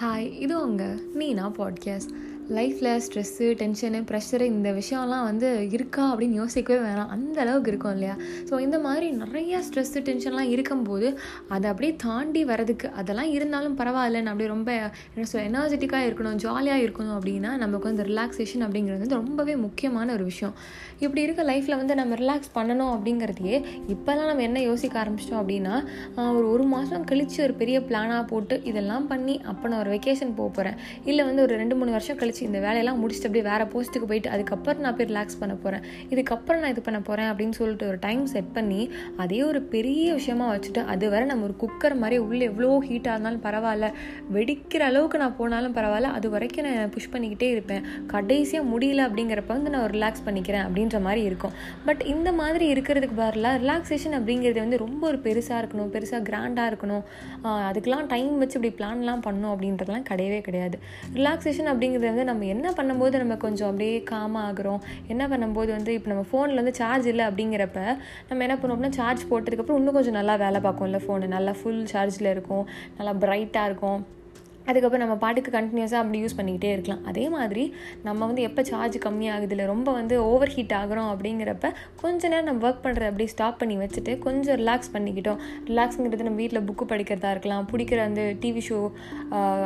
Hi இது உங்கள் Neena podcast லைஃப்பில் ஸ்ட்ரெஸ்ஸு டென்ஷனு ப்ரெஷரு இந்த விஷயம்லாம் வந்து இருக்கா அப்படின்னு யோசிக்கவே வேணாம். அந்த அளவுக்கு இருக்கும் இல்லையா? ஸோ இந்த மாதிரி நிறையா ஸ்ட்ரெஸ்ஸு டென்ஷன்லாம் இருக்கும்போது அதை அப்படியே தாண்டி வரதுக்கு அதெல்லாம் இருந்தாலும் பரவாயில்லன்னு அப்படியே ரொம்ப என்ன சொல்ல எனர்ஜெட்டிக்காக இருக்கணும் ஜாலியாக இருக்கணும் அப்படின்னா நமக்கு வந்து ரிலாக்ஸேஷன் அப்படிங்கிறது வந்து ரொம்பவே முக்கியமான ஒரு விஷயம். இப்படி இருக்க லைஃப்பில் வந்து நம்ம ரிலாக்ஸ் பண்ணணும் அப்படிங்கிறதையே இப்போல்லாம் நம்ம என்ன யோசிக்க ஆரம்பிச்சிட்டோம் அப்படின்னா ஒரு ஒரு மாதம் கழித்து ஒரு பெரிய பிளானாக போட்டு இதெல்லாம் பண்ணி அப்போ நான் ஒரு வெக்கேஷன் போக போகிறேன் இல்லை வந்து ஒரு ரெண்டு மூணு வருஷம் கழிச்சு இந்த வேலையெல்லாம் முடிச்சுட்டு அப்படியே வேறு போஸ்ட்டுக்கு போயிட்டு அதுக்கப்புறம் நான் போய் ரிலாக்ஸ் பண்ண போகிறேன் இதுக்கப்புறம் நான் இது பண்ண போகிறேன் அப்படின்னு சொல்லிட்டு ஒரு டைம் செட் பண்ணி அதே ஒரு பெரிய விஷயமா வச்சுட்டு அது வரை நம்ம ஒரு குக்கர் மாதிரி உள்ளே எவ்வளோ ஹீட்டாக இருந்தாலும் பரவாயில்ல. வெடிக்கிற அளவுக்கு நான் போனாலும் பரவாயில்ல. அது வரைக்கும் நான் புஷ் பண்ணிக்கிட்டே இருப்பேன். கடைசியாக முடியல அப்படிங்கிறப்ப வந்து நான் ரிலாக்ஸ் பண்ணிக்கிறேன் அப்படின்ற மாதிரி இருக்கும். பட் இந்த மாதிரி இருக்கிறதுக்கு பதிலாக ரிலாக்ஸேஷன் அப்படிங்கிறது வந்து ரொம்ப ஒரு பெருசாக இருக்கணும் பெருசாக கிராண்டாக இருக்கணும். அதுக்கெலாம் டைம் வச்சு இப்படி பிளான்லாம் பண்ணணும் அப்படின்றதுலாம் கிடையவே கிடையாது. ரிலாக்ஸேஷன் அப்படிங்கிறது வந்து நம்ம என்ன பண்ணும்போது நம்ம கொஞ்சம் அப்படியே காமாக ஆகிறோம்? என்ன பண்ணும்போது வந்து இப்போ நம்ம ஃபோனில் வந்து சார்ஜ் இல்லை அப்படிங்கிறப்ப நம்ம என்ன பண்ணுவோம் அப்படின்னா சார்ஜ் போட்டதுக்கப்புறம் இன்னும் கொஞ்சம் நல்லா வேலை பார்க்கும்ல ஃபோனு நல்லா ஃபுல் சார்ஜில் இருக்கும். நல்லா பிரைட்டாக இருக்கும். அதுக்கப்புறம் நம்ம பாட்டுக்கு கண்டினியூஸாக அப்படி யூஸ் பண்ணிக்கிட்டே இருக்கலாம். அதே மாதிரி நம்ம வந்து எப்போ சார்ஜ் கம்மியாகுது இல்லை ரொம்ப வந்து ஓவர் ஹீட் ஆகிறோம் அப்படிங்கிறப்ப கொஞ்ச நேரம் நம்ம ஒர்க் பண்ணுறத அப்படியே ஸ்டாப் பண்ணி வச்சுட்டு கொஞ்சம் ரிலாக்ஸ் பண்ணிக்கிட்டோம். ரிலாக்ஸுங்கிறது நம்ம வீட்டில் புக்கு படிக்கிறதா இருக்கலாம் பிடிக்கிற அந்த டிவி ஷோ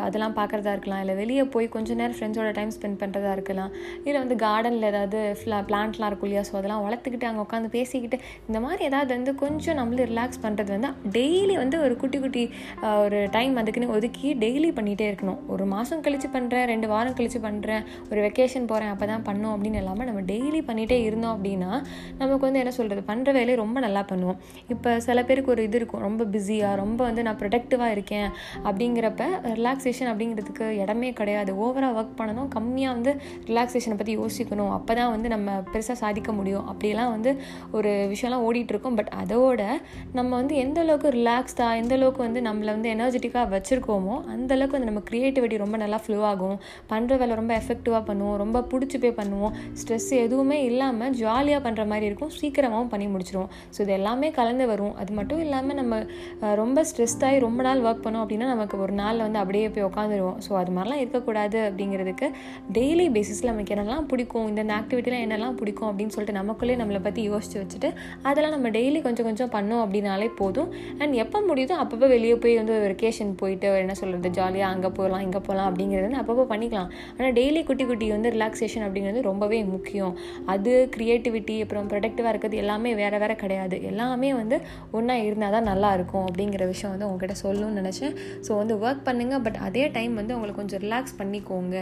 அதெல்லாம் பார்க்குறதா இருக்கலாம் இல்லை வெளியே போய் கொஞ்சம் நேரம் ஃப்ரெண்ட்ஸோட டைம் ஸ்பெண்ட் பண்ணுறதா இருக்கலாம். இல்லை வந்து கார்டனில் ஏதாவது ஃப்ளா பிளான்ட்லாம் இருக்கும் இல்லையா? ஸோ அதெல்லாம் வளர்த்துக்கிட்டு அங்கே உட்காந்து பேசிக்கிட்டு இந்த மாதிரி ஏதாவது வந்து கொஞ்சம் நம்மளே ரிலாக்ஸ் பண்ணுறது வந்து டெய்லி வந்து ஒரு குட்டி குட்டி ஒரு டைம் அதுக்குன்னு ஒதுக்கி டெய்லி பண்ணி பண்ணிகிட்டே இருக்கணும். ஒரு மாதம் கழித்து பண்ணுறேன் ரெண்டு வாரம் கழித்து பண்ணுறேன் ஒரு வெக்கேஷன் போகிறேன் அப்போ தான் பண்ணும் அப்படின்னு இல்லாமல் நம்ம டெய்லி பண்ணிகிட்டே இருந்தோம் அப்படின்னா நமக்கு வந்து என்ன சொல்கிறது பண்ணுற வேலையை ரொம்ப நல்லா பண்ணுவோம். இப்போ சில பேருக்கு ஒரு இது இருக்கும். ரொம்ப பிஸியாக ரொம்ப வந்து நான் ப்ரொடக்டிவாக இருக்கேன் அப்படிங்கிறப்ப ரிலாக்ஸேஷன் அப்படிங்கிறதுக்கு இடமே கிடையாது. ஓவராக ஒர்க் பண்ணணும் கம்மியாக வந்து ரிலாக்ஸேஷனை பற்றி யோசிக்கணும். அப்போ தான் வந்து நம்ம பெருசாக சாதிக்க முடியும். அப்படிலாம் வந்து ஒரு விஷயம்லாம் ஓடிட்டுருக்கோம் பட் அதோட நம்ம வந்து எந்த அளவுக்கு ரிலாக்ஸ்டாக எந்த அளவுக்கு வந்து நம்மளை வந்து எனர்ஜெட்டிக்காக வச்சுருக்கோமோ அந்தளவுக்கு வந்து நம்ம க்ரியேட்டிவிட்டி ரொம்ப நல்லா ஃப்ளோ ஆகும். பண்ணுற வேலை ரொம்ப எஃபெக்டிவாக பண்ணுவோம். ரொம்ப பிடிச்சி போய் பண்ணுவோம். ஸ்ட்ரெஸ் எதுவுமே இல்லாமல் ஜாலியாக பண்ணுற மாதிரி இருக்கும். சீக்கிரமாகவும் பண்ணி முடிச்சிருவோம். ஸோ இது எல்லாமே கலந்து வரும். அது மட்டும் இல்லாமல் நம்ம ரொம்ப ஸ்ட்ரெஸ்டாகி ரொம்ப நாள் ஒர்க் பண்ணோம் அப்படின்னா நமக்கு ஒரு நாளில் வந்து அப்படியே போய் உட்காந்துருவோம் ஸோ அது மாதிரிலாம் இருக்கக்கூடாது அப்படிங்கிறதுக்கு டெய்லி பேசிஸில் நமக்கு என்னெல்லாம் பிடிக்கும்? இந்த ஆக்டிவிட்டிலாம் என்னெல்லாம் பிடிக்கும்? அப்படின்னு சொல்லிட்டு நமக்குள்ளே நம்மளை பற்றி யோசிச்சு வச்சுட்டு அதெல்லாம் நம்ம டெய்லி கொஞ்சம் கொஞ்சம் பண்ணோம் அப்படின்னாலே போதும். அண்ட் எப்போ முடியுதோ அப்பப்போ வெளியே போய் வந்து வெக்கேஷன் போயிட்டு என்ன சொல்கிறது ஜாலியாக அங்கே போகலாம் இங்கே போகலாம் அப்படிங்கிறது வந்து அப்பப்போ பண்ணிக்கலாம். ஆனால் டெய்லி குட்டி குட்டி வந்து ரிலாக்ஸேஷன் அப்படிங்கிறது ரொம்பவே முக்கியம். அது க்ரியேட்டிவிட்டி அப்புறம் ப்ரொடக்டிவாக இருக்கிறது எல்லாமே வேறு வேறு கிடையாது. எல்லாமே வந்து ஒன்றா இருந்தால் தான் நல்லாயிருக்கும் அப்படிங்கிற விஷயம் வந்து உங்ககிட்ட சொல்லணும்னு நினச்சேன். ஸோ வந்து ஒர்க் பண்ணுங்கள் பட் அதே டைம் வந்து உங்களுக்கு கொஞ்சம் ரிலாக்ஸ் பண்ணிக்கோங்க.